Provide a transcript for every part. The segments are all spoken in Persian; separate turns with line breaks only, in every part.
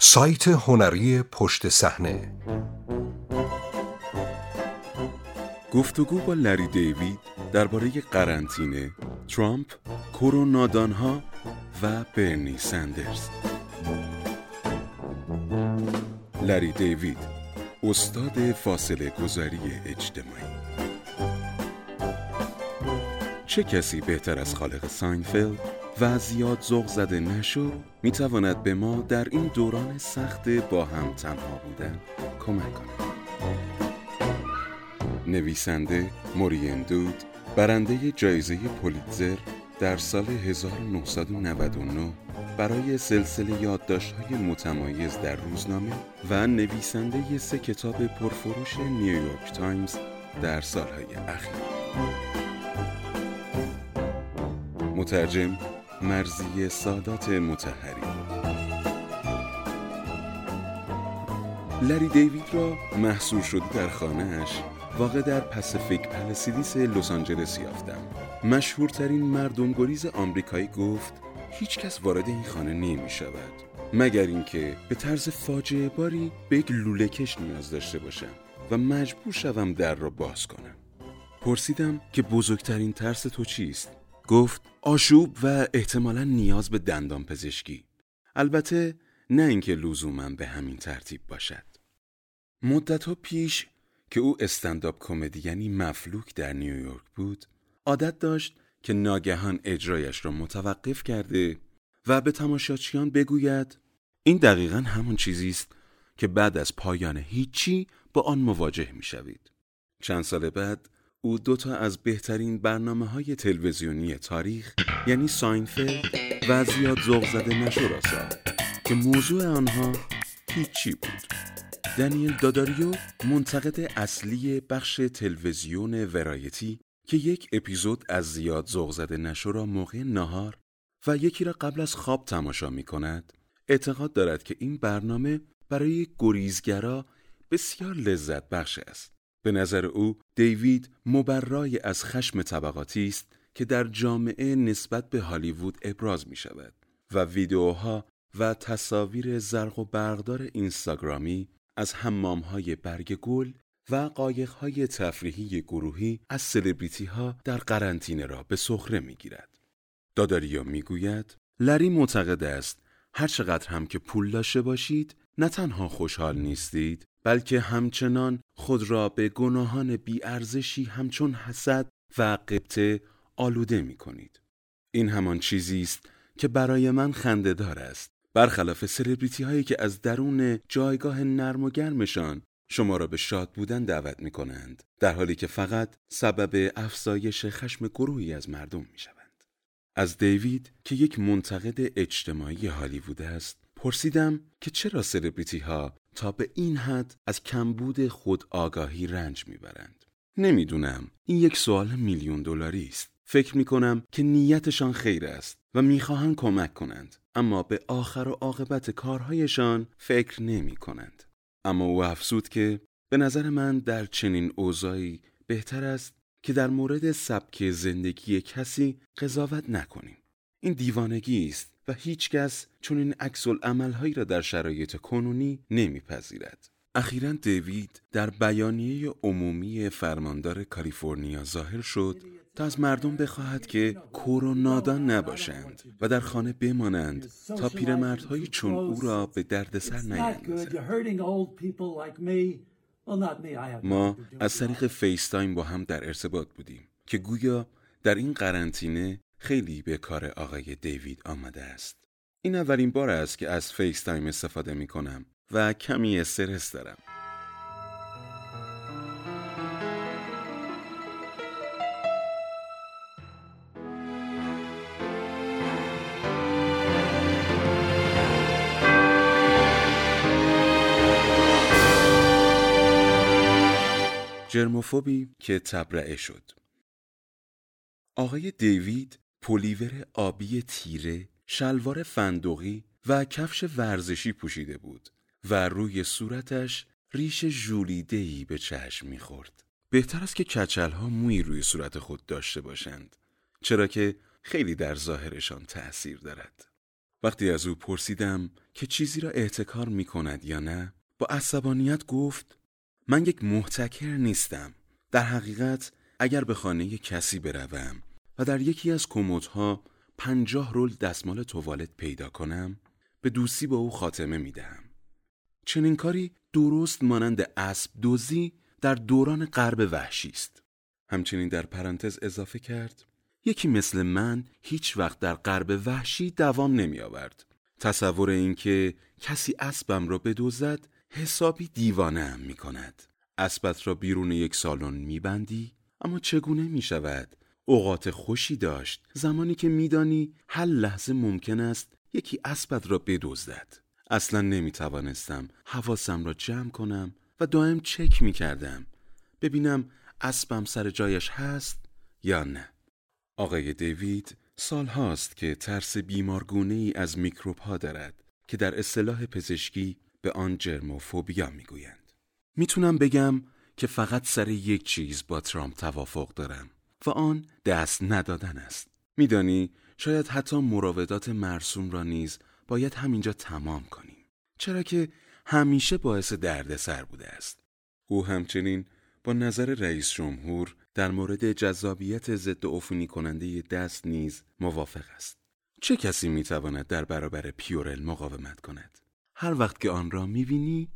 سایت هنری پشت صحنه.
گفتگو با لری دیوید درباره قرنطینه، ترامپ، کرونادانها و برنی سندرز. لری دیوید استاد فاصله گذاری اجتماعی. چه کسی بهتر از خالق ساینفلد؟ و زیاد ذوق زده نشو می‌تواند به ما در این دوران سخت با هم تنها بودن کمک کند. نویسنده مورین دود برنده جایزه پولیتزر در سال 1999 برای سلسله یادداشت‌های متمایز در روزنامه و نویسنده سه کتاب پرفروش نیویورک تایمز در سالهای اخیر. مترجم مرضیه سادات مطهری. لری دیوید را محصور شده در خانهش واقع در پسیفیک پلسیدیس لس آنجلس یافتم. مشهورترین مردم گریز آمریکایی گفت هیچ کس وارد این خانه نمی شود مگر اینکه به طرز فاجعه باری به یک لولهکش نیاز داشته باشم و مجبور شوم در را باز کنم. پرسیدم که بزرگترین ترس تو چیست؟ گفت آشوب و احتمالا نیاز به دندان پزشکی البته نه اینکه لزوما به همین ترتیب باشد مدت پیش که او استنداپ کمدیانی مفلوک در نیویورک بود عادت داشت که ناگهان اجرایش را متوقف کرده و به تماشاچیان بگوید این دقیقا همون چیزی است که بعد از پایان هیچی با آن مواجه می شوید. چند سال بعد او دوتا از بهترین برنامه های تلویزیونی تاریخ یعنی ساینفلد و زیاد ذوق زده نشو را ساخت که موضوع آنها هیچی بود. دنیل داداریو منتقد اصلی بخش تلویزیون ورایتی که یک اپیزود از زیاد ذوق زده نشو را موقع نهار و یکی را قبل از خواب تماشا می کند اعتقاد دارد که این برنامه برای گریزگرا بسیار لذت بخش است. به نظر او دیوید مبرای از خشم طبقاتی است که در جامعه نسبت به هالیوود ابراز می شود و ویدیوها و تصاویر زرق و برقدار اینستاگرامی از های برگ گل و های تفریحی گروهی از سلبریتی ها در قرنطینه را به سخره می گیرد. داداریا می گوید لری معتقد است هر چقدر هم که پول داشته باشید نه تنها خوشحال نیستید بلکه همچنان خود را به گناهان بیارزشی همچون حسد و قبطه آلوده می کنید. این همان چیزی است که برای من خندهدار است برخلاف سلبریتی هایی که از درون جایگاه نرم و گرمشان شما را به شاد بودن دعوت می کنند در حالی که فقط سبب افزایش خشم گروهی از مردم می شوند. از دیوید که یک منتقد اجتماعی هالیوود است پرسیدم که چرا سلبریتی ها تا به این حد از کمبود خود آگاهی رنج می‌برند. نمی‌دونم این یک سوال میلیون دلاری است. فکر می کنم که نیتشان خیر است و می‌خواهند کمک کنند اما به آخر و عاقبت کارهایشان فکر نمی کنند. اما او افزود که به نظر من در چنین اوضاعی بهتر است که در مورد سبک زندگی کسی قضاوت نکنیم. این دیوانگی است و هیچکس چون این عکس عملهایی را در شرایط کنونی نمیپذیرد. اخیرا دیوید در بیانیه عمومی فرماندار کالیفرنیا ظاهر شد تا از مردم بخواهد که نادان نباشند و در خانه بمانند تا پیرمردهایی چون او را به دردسر نیندازند ما از طریق FaceTime با هم در ارتباط بودیم که گویا در این قرنطینه خیلی به کار آقای دیوید آمده است. این اولین بار است که از FaceTime استفاده می کنم و کمی استرس دارم. جرموفوبی که تبرعه شد. آقای دیوید پلیور آبی تیره شلوار فندقی و کفش ورزشی پوشیده بود و روی صورتش ریش ژولیده‌ای به چشم می‌خورد. بهتر است که کچل ها موی روی صورت خود داشته باشند چرا که خیلی در ظاهرشان تأثیر دارد. وقتی از او پرسیدم که چیزی را احتکار می کند یا نه با عصبانیت گفت من یک محتکر نیستم در حقیقت اگر به خانه کسی بروم و در یکی از کمدها پنجاه رول دستمال توالت پیدا کنم به دوستی با او خاتمه می دهم. چنین کاری درست مانند اسب دوزی در دوران غرب وحشی است. همچنین در پرانتز اضافه کرد یکی مثل من هیچ وقت در غرب وحشی دوام نمی آورد. تصور اینکه کسی اسبم را بدوزد حسابی دیوانه هم می کند. اسبت را بیرون یک سالن می بندی؟ اما چگونه می شود؟ اوقات خوشی داشت زمانی که میدانی هر لحظه ممکن است یکی اسبت را بدزدد. اصلا نمی توانستم حواسم را جمع کنم و دائم چک می کردم ببینم اسبم سر جایش هست یا نه آقای دیوید سال هاست که ترس بیمارگونه ای از میکروب ها دارد که در اصطلاح پزشکی به آن جرموفوبیا می‌گویند. می‌تونم بگم که فقط سر یک چیز با ترامپ توافق دارم و آن دست ندادن است. میدانی شاید حتی مراودات مرسوم را نیز باید همینجا تمام کنیم. چرا که همیشه باعث دردسر بوده است. او همچنین با نظر رئیس جمهور در مورد جذابیت ضد عفونی کننده دست نیز موافق است. چه کسی می‌تواند در برابر پیورل مقاومت کند؟ هر وقت که آن را می‌بینی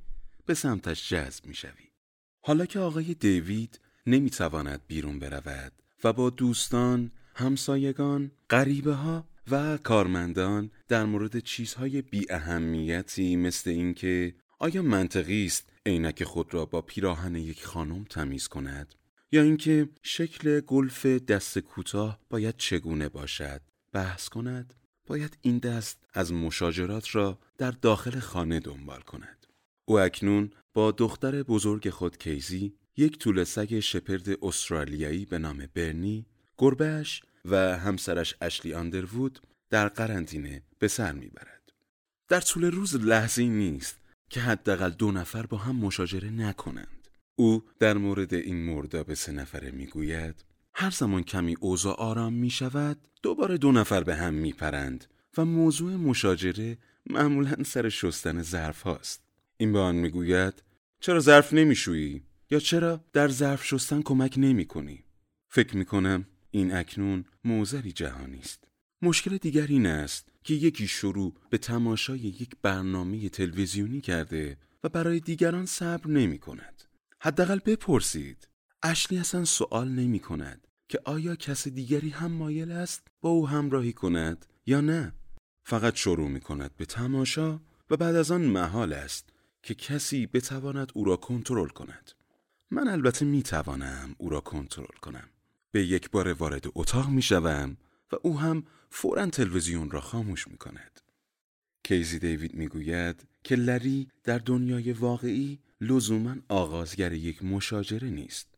به سمتش جذب می‌شوی. حالا که آقای دیوید نمی‌تواند بیرون برود و با دوستان، همسایگان، غریبه ها و کارمندان در مورد چیزهای بی اهمیتی مثل اینکه آیا منطقی است عینک خود را با پیراهن یک خانم تمیز کند یا اینکه شکل گلف دست کوتاه باید چگونه باشد؟ بحث کند. باید این دست از مشاجرات را در داخل خانه دنبال کند. او اکنون با دختر بزرگ خود کیزی یک طول سگ شپرد استرالیایی به نام برنی گربهش و همسرش اشلی آندروود در قرنطینه به سر می‌برد. در طول روز لحظه نیست که حداقل دو نفر با هم مشاجره نکنند. او در مورد این مردا سه نفره می‌گوید هر زمان کمی اوضاع آرام می شود دوباره دو نفر به هم می پرند و موضوع مشاجره معمولا سر شستن ظرف هاست این به آن می گوید چرا ظرف نمیشویی؟ یا چرا در ظرف شستن کمک نمی کنی؟ فکر می کنم این اکنون موزری جهانی است. مشکل دیگر این است که یکی شروع به تماشای یک برنامه تلویزیونی کرده و برای دیگران صبر نمی کند. حداقل بپرسید. اشلی اصلا سوال نمی کند که آیا کس دیگری هم مایل است با او همراهی کند یا نه. فقط شروع می کند به تماشا و بعد از آن محال است که کسی بتواند او را کنترل کند. من البته می توانم او را کنترل کنم. به یک بار وارد اتاق می شوم و او هم فورا تلویزیون را خاموش می کند. کیزی دیوید می گوید که لری در دنیای واقعی لزوما آغازگر یک مشاجره نیست.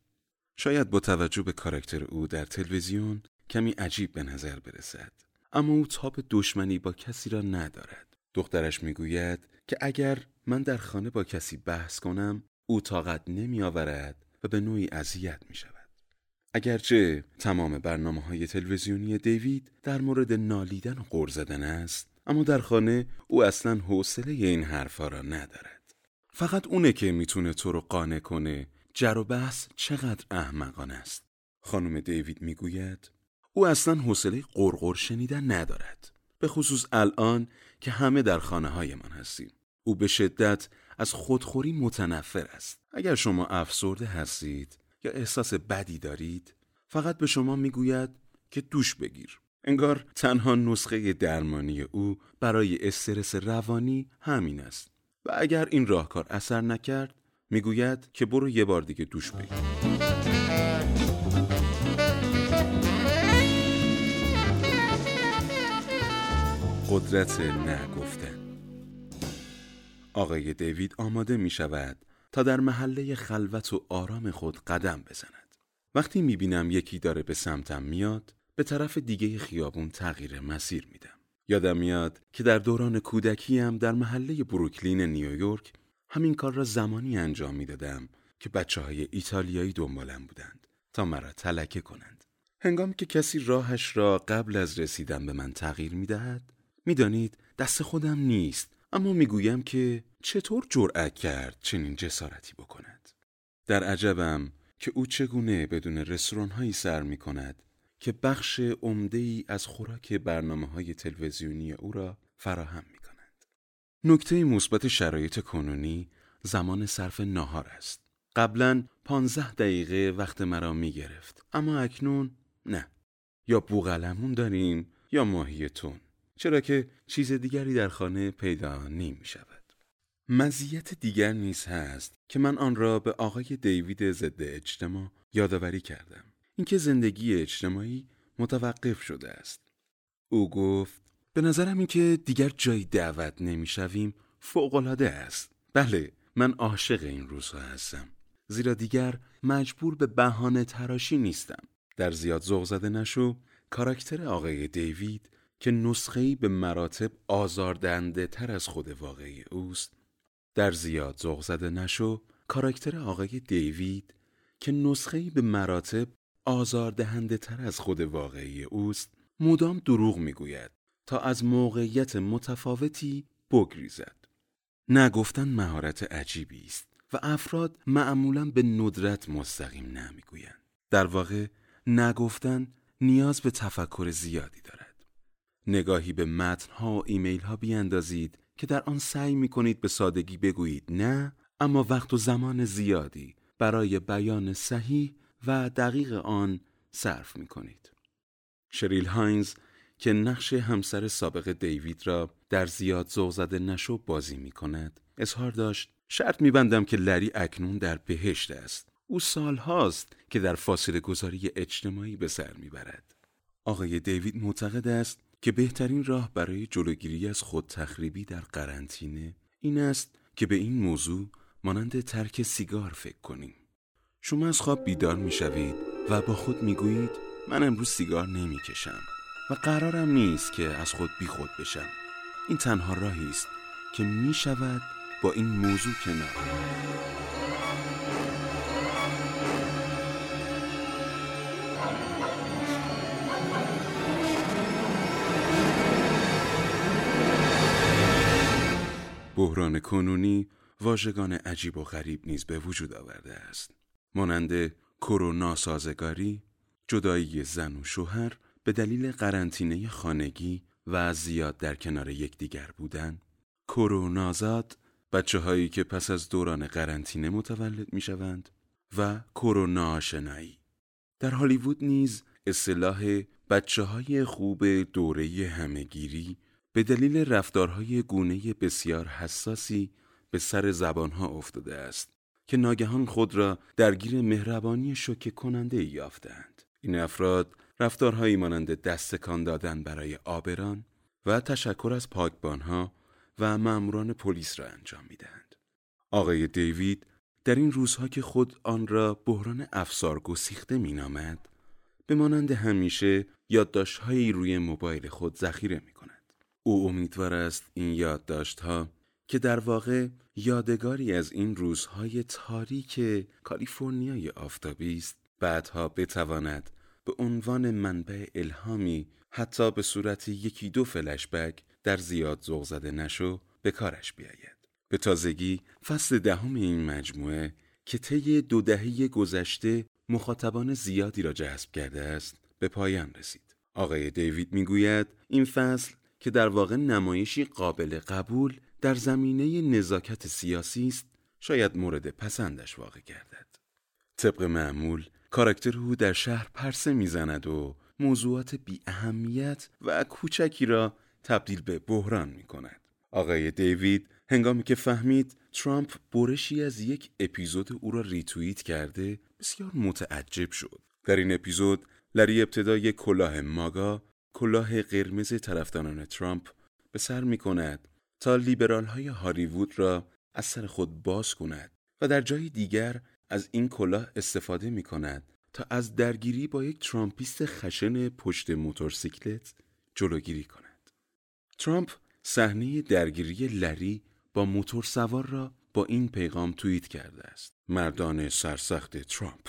شاید با توجه به کاراکتر او در تلویزیون کمی عجیب به نظر برسد. اما او تاپ دشمنی با کسی را ندارد. دخترش می‌گوید که اگر من در خانه با کسی بحث کنم او طاقت نمی آورد و به نوعی اذیت می شود. اگرچه تمام برنامه های تلویزیونی دیوید در مورد نالیدن و غور زدن است اما در خانه او اصلا حوصله این حرفا را ندارد. فقط اونه که می‌تونه تو رو قانع کنه جر و بحث چقدر احمقانه است. خانم دیوید می‌گوید او اصلا حوصله قرقر شنیدن ندارد به خصوص الان که همه در خانه های من هستیم. او به شدت از خودخوری متنفر است. اگر شما افسرده هستید یا احساس بدی دارید فقط به شما می‌گوید که دوش بگیر. انگار تنها نسخه درمانی او برای استرس روانی همین است. و اگر این راهکار اثر نکرد می‌گوید که برو یه بار دیگه دوش بگیر. قدرت نگفتن. آقای دیوید آماده می شود تا در محله خلوت و آرام خود قدم بزند. وقتی می بینم یکی داره به سمتم میاد به طرف دیگه خیابون تغییر مسیر میدم. یادم میاد که در دوران کودکیم در محله بروکلین نیویورک همین کار را زمانی انجام می‌دادم که بچه های ایتالیایی دنبالم بودند تا مرا تلکه کنند. هنگام که کسی راهش را قبل از رسیدن به من تغییر می دهد، می‌دانید دست خودم نیست اما می‌گویم که چطور جرأت کرد چنین جسارتی بکند در عجبم که او چگونه بدون رستوران هایی سر می کند که بخش عمده ای از خوراک برنامه های تلویزیونی او را فراهم می کند. نکته مثبت شرایط کنونی زمان صرف ناهار است. قبلا پانزده دقیقه وقت مرا می گرفت اما اکنون نه. یا بوغلمون داریم یا ماهی تون. چرا که چیز دیگری در خانه پیدا نمی شود. مزیت دیگر نیز هست که من آن را به آقای دیوید ضد اجتماع یادآوری کردم. اینکه زندگی اجتماعی متوقف شده است. او گفت به نظرم اینکه دیگر جای دعوت نمی‌شویم فوقالعاده است. بله من عاشق این روزها هستم. زیرا دیگر مجبور به بهانه تراشی نیستم. در زیاد ذوق زده نشو کاراکتر آقای دیوید که نسخه‌ای به مراتب آزاردهنده تر از خود واقعی اوست. در زیاد ذوق زده نشو کاراکتر آقای دیوید که نسخه‌ای به مراتب آزاردهنده تر از خود واقعی اوست مدام دروغ می‌گوید تا از موقعیت متفاوتی بگریزد. نگفتن مهارت عجیبی است و افراد معمولا به ندرت مستقیم نمی‌گویند. در واقع نگفتن نیاز به تفکر زیادی دارد. نگاهی به متنها و ایمیل ها بیاندازید که در آن سعی می کنید به سادگی بگویید. نه اما وقت و زمان زیادی برای بیان صحیح و دقیق آن صرف می کنید. شریل هاینز که نقش همسر سابق دیوید را در زیاد ذوق زده نشو بازی می کند اظهار داشت شرط میبندم که لری اکنون در بهشت است. او سال هاست که در فاصله گذاری اجتماعی به سر می‌برد. آقای دیوید معتقد است که بهترین راه برای جلوگیری از خود تخریبی در قرنطینه این است که به این موضوع مانند ترک سیگار فکر کنیم. شما از خواب بیدار می شوید و با خود می گویید من امروز سیگار نمی کشم و قرارم نیست که از خود بی خود بشم. این تنها راهی است که می شود با این موضوع کنار. بحران کنونی واژگان عجیب و غریب نیز به وجود آورده است. مانند کرونا سازگاری جدایی زن و شوهر به دلیل قرنطینه خانگی و زیاد در کنار یکدیگر بودن. کرونازاد بچه هایی که پس از دوران قرنطینه متولد می شوند و کرونا آشنایی در هالیوود نیز اصطلاح بچه های خوب دوره همهگیری به دلیل رفتارهای گونه بسیار حساسی به سر زبانها افتاده است که ناگهان خود را درگیر مهربانی شوکه کننده یافتند. این افراد رفتارهایی مانند دستکان دادن برای آبران و تشکر از پاکبانها و ماموران پلیس را انجام می‌دهند. آقای دیوید در این روزها که خود آن را بحران افسار گسیخته مینامد به مانند همیشه یادداشتهایی روی موبایل خود ذخیره می کند. او امیدوار است این یادداشت‌ها که در واقع یادگاری از این روزهای تاریک کالیفرنیای آفتابی است. بعدها بتواند به عنوان منبع الهامی حتی به صورت یکی دو فلشبک در زیاد ذوق زده نشو به کارش بیاید. به تازگی فصل دهم این مجموعه که طی دو دهه گذشته مخاطبان زیادی را جذب کرده است به پایان رسید. آقای دیوید می‌گوید این فصل که در واقع نمایشی قابل قبول در زمینه نزاکت سیاسی است شاید مورد پسندش واقع گردد طبق معمول کاراکتر او در شهر پرسه می‌زند و موضوعات بی اهمیت و کوچکی را تبدیل به بحران می کند. آقای دیوید هنگامی که فهمید ترامپ برشی از یک اپیزود او را ریتوییت کرده بسیار متعجب شد. در این اپیزود لری ابتدا یک کلاه MAGA کلاه قرمز طرفداران ترامپ به سر می کند تا لیبرال های هالیوود را از سر خود باز کند و در جای دیگر از این کلاه استفاده می کند تا از درگیری با یک ترامپیست خشن پشت موتورسیکلت جلوگیری کند. ترامپ صحنه درگیری لری با موتور سوار را با این پیغام توییت کرده است. مردان سرسخت ترامپ.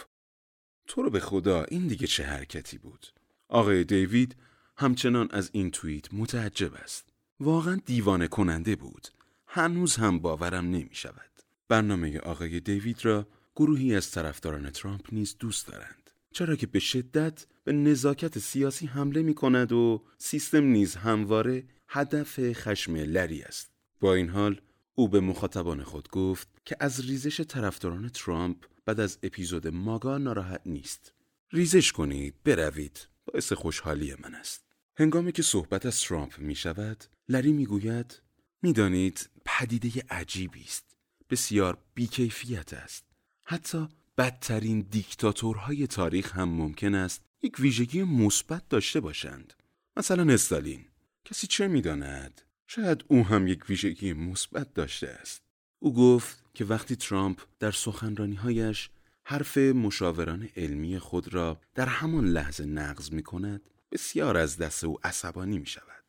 تو رو به خدا این دیگه چه حرکتی بود؟ آقای دیوید همچنان از این توییت متعجب است. واقعا دیوانه کننده بود. هنوز هم باورم نمی شود برنامه آقای دیوید را گروهی از طرفداران ترامپ نیز دوست دارند. چرا که به شدت به نزاکت سیاسی حمله می کند و سیستم نیز همواره هدف خشم لری است. با این حال او به مخاطبان خود گفت که از ریزش طرفداران ترامپ بعد از اپیزود ماگا ناراحت نیست. ریزش کنید بروید. باعث خوشحالی من است. هنگامی که صحبت از ترامپ می شود لری می گوید می‌دانید پدیده عجیبی است. بسیار بیکیفیت است. حتی بدترین دیکتاتورهای تاریخ هم ممکن است یک ویژگی مثبت داشته باشند. مثلا استالین. کسی چه می‌داند؟ شاید او هم یک ویژگی مثبت داشته است. او گفت که وقتی ترامپ در سخنرانیهایش حرف مشاوران علمی خود را در همان لحظه نقض می کند بسیار از دست او عصبانی می شود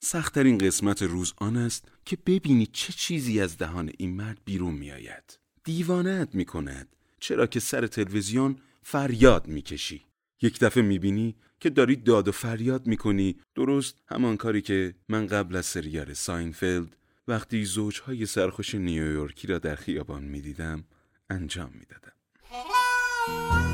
سختترین قسمت روز آن است که ببینی چه چیزی از دهان این مرد بیرون می آید دیوانت می کند چرا که سر تلویزیون فریاد می کشی یک دفعه می بینی که داری داد و فریاد می کنی درست همان کاری که من قبل از سریال ساینفلد وقتی زوجهای سرخوش نیویورکی را در خیابان می دیدم انجام می دادم.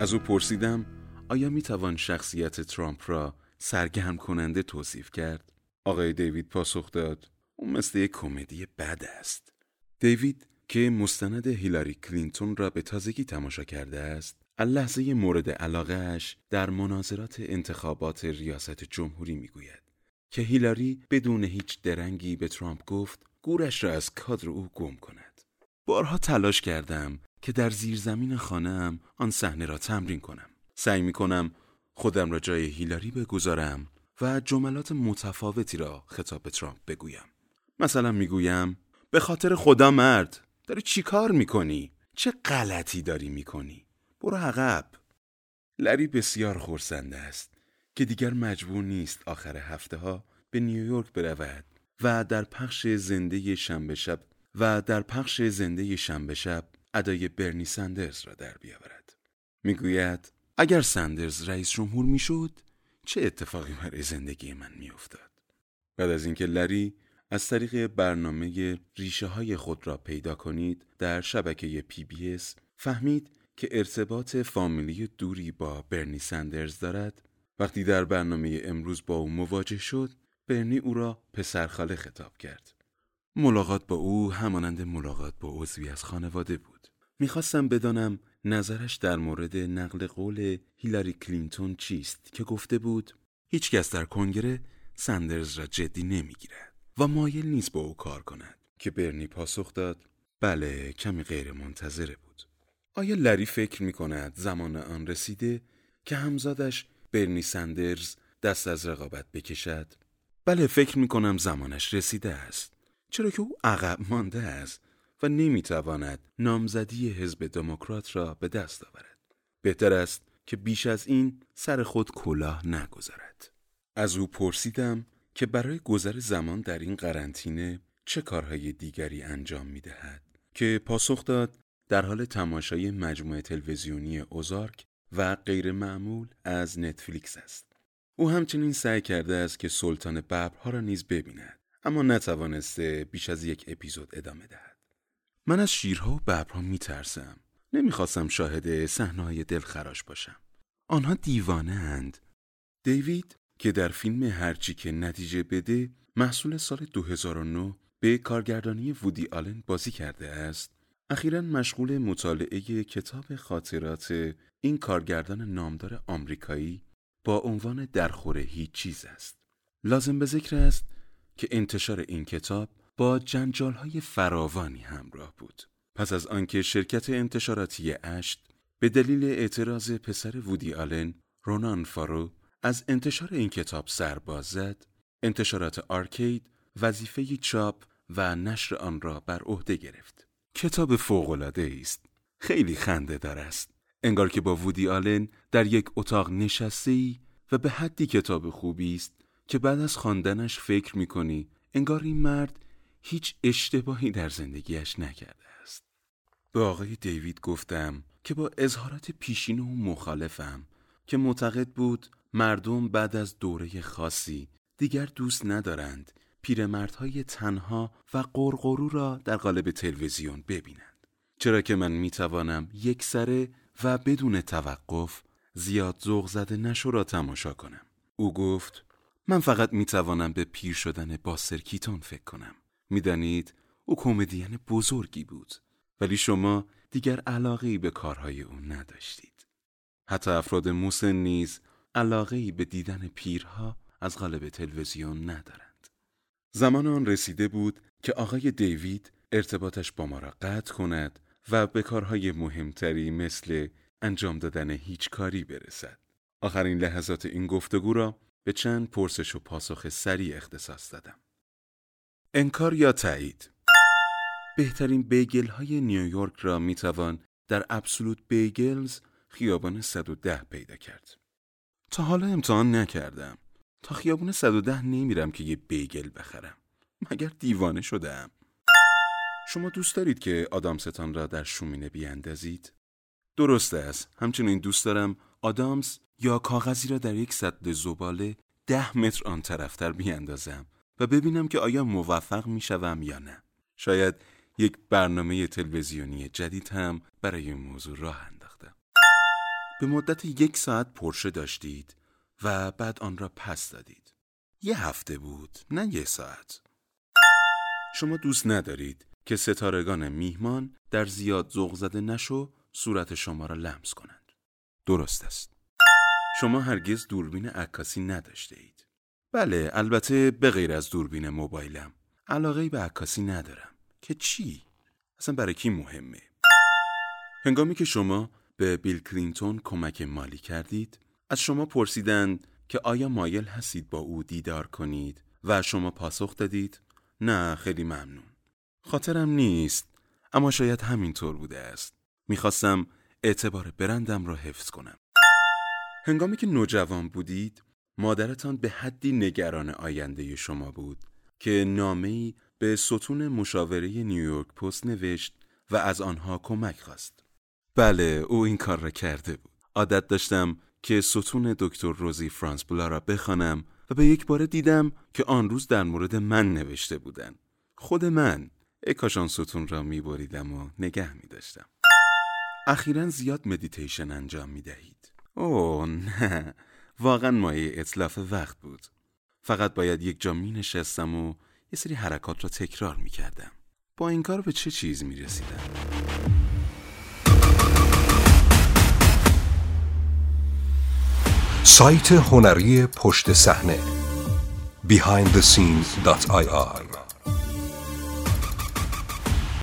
از او پرسیدم آیا می توان شخصیت ترامپ را سرگرم کننده توصیف کرد؟ آقای دیوید پاسخ داد اون مثل یک کمدی بد است. دیوید که مستند هیلاری کلینتون را به تازگی تماشا کرده است لحظه مورد علاقهش در مناظرات انتخابات ریاست جمهوری می‌گوید که هیلاری بدون هیچ درنگی به ترامپ گفت گورش را از کادر او گم کند بارها تلاش کردم که در زیرزمین خانهام آن صحنه را تمرین کنم سعی می کنم خودم را جای هیلاری بگذارم و جملات متفاوتی را خطاب به ترامپ بگویم مثلا می‌گویم به خاطر خدا مرد داری چی کار می‌کنی؟ چه غلطی داری می‌کنی؟ برو عقب لری بسیار خورسنده است که دیگر مجبور نیست آخر هفته ها به نیویورک برود و در پخش زنده شنبه شب و در پخش زنده شنبه شب ادای برنی سندرز را در بیاورد. می‌گوید اگر سندرز رئیس جمهور می‌شد چه اتفاقی برای زندگی من میافتاد؟ بعد از اینکه لری از طریق برنامه ریشه های خود را پیدا کنید در شبکه PBS فهمید که ارتباط فامیلی دوری با برنی سندرز دارد. وقتی در برنامه امروز با او مواجه شد برنی او را پسرخاله خطاب کرد. ملاقات با او همانند ملاقات با عضوی از خانواده بود. می‌خواستم بدانم نظرش در مورد نقل قول هیلاری کلینتون چیست که گفته بود هیچکس در کنگره سندرز را جدی نمی‌گیرد و مایل نیست با او کار کند. که برنی پاسخ داد بله کمی غیر منتظره بود. آیا لری فکر می کند زمان آن رسیده که همزادش برنی سندرز دست از رقابت بکشد؟ بله فکر می کنم زمانش رسیده است. چرا که او عقب مانده است. و نمی‌تواند نامزدی حزب دموکرات را به دست آورد. بهتر است که بیش از این سر خود کلاه نگذارد. از او پرسیدم که برای گذر زمان در این قرنطینه چه کارهای دیگری انجام می دهد که پاسخ داد در حال تماشای مجموعه تلویزیونی اوزارک و غیر معمول از نتفلیکس است. او همچنین سعی کرده است که سلطان ببرها را نیز ببیند اما نتوانسته بیش از یک اپیزود ادامه دهد. من از شیرها و ببرها میترسم. نمی‌خواستم شاهد صحنه‌های دلخراش باشم. آنها دیوانه اند. دیوید که در فیلم هرچی که نتیجه بده محصول سال 2009 به کارگردانی وودی آلن بازی کرده است اخیرا مشغول مطالعه کتاب خاطرات این کارگردان نامدار آمریکایی با عنوان درخور هیچ چیز است لازم به ذکر است که انتشار این کتاب با جنجال های فراوانی همراه بود. پس از آنکه شرکت انتشاراتی اشت به دلیل اعتراض پسر وودی آلن رونان فارو از انتشار این کتاب سرباز زد انتشارات آرکید وظیفه چاپ و نشر آن را بر عهده گرفت. کتاب فوقالعاده است. خیلی خنده دار است. انگار که با وودی آلن در یک اتاق نشسته ای و به حدی کتاب خوبی است که بعد از خواندنش فکر می‌کنی انگار این مرد هیچ اشتباهی در زندگیش نکرده است. به آقای دیوید گفتم که با اظهارات پیشین او مخالفم که معتقد بود مردم بعد از دوره خاصی دیگر دوست ندارند پیرمردهای تنها و قرقرو را در قالب تلویزیون ببینند. چرا که من می‌توانم یک سره و بدون توقف زیاد ذوق زده نشو را تماشا کنم. او گفت من فقط می‌توانم به پیر شدن باسر کیتون فکر کنم. می‌دانید او کمدین بزرگی بود ولی شما دیگر علاقه به کارهای او نداشتید. حتی افراد موسن نیز علاقه به دیدن پیرها از قالب تلویزیون ندارند. زمان آن رسیده بود که آقای دیوید ارتباطش با ما را قطع کند و به کارهای مهمتری مثل انجام دادن هیچ کاری برسد. آخرین لحظات این گفتگو را به چند پرسش و پاسخ سریع اختصاص دادم. انکار یا تایید بهترین بیگل های نیویورک را می توان در Absolute Bagels خیابان 110 پیدا کرد. تا حالا امتحان نکردم. تا خیابان 110 نمیرم که یه بیگل بخرم. مگر دیوانه شدم. شما دوست دارید که آدامستان را در شومینه بیاندازید؟ درست است. همچنین دوست دارم آدامس یا کاغذی را در یک سطل زباله ده متر آن طرفتر بیاندازم و ببینم که آیا موفق می‌شوم یا نه. شاید یک برنامه تلویزیونی جدید هم برای این موضوع راه انداختم. به مدت یک ساعت پرشه داشتید و بعد آن را پس دادید. یه هفته بود نه یه ساعت. شما دوست ندارید که ستارگان میهمان در زیاد ذوق زده نشو صورت شما را لمس کنند. درست است. شما هرگز دوربین عکاسی نداشته اید. بله البته به غیر از دوربین موبایلم. علاقه به عکاسی ندارم. که چی؟ اصلا برای کی مهمه؟ هنگامی که شما به بیل کلینتون کمک مالی کردید از شما پرسیدند که آیا مایل هستید با او دیدار کنید و شما پاسخ دادید؟ نه خیلی ممنون. خاطرم نیست اما شاید همینطور بوده است. می‌خواستم اعتبار برندم را حفظ کنم. هنگامی که نوجوان بودید مادرتان به حدی نگران آینده شما بود که نامه‌ای به ستون مشاوره نیویورک پست نوشت و از آنها کمک خواست. بله او این کار را کرده بود. عادت داشتم که ستون دکتر روزی فرانس بولا را بخوانم و به یک بار دیدم که آن روز در مورد من نوشته بودن. خود من اکاشان ستون را می بریدم و نگه می داشتم. اخیرا زیاد مدیتیشن انجام می دهید. اوه نه واقعا مایه اطلاف وقت بود. فقط باید یک جا می نشستم و یه سری حرکات را تکرار می کردم. با این کار به چه چیز می رسیدم؟
سایت هنری پشت صحنه. behindthescenes.ir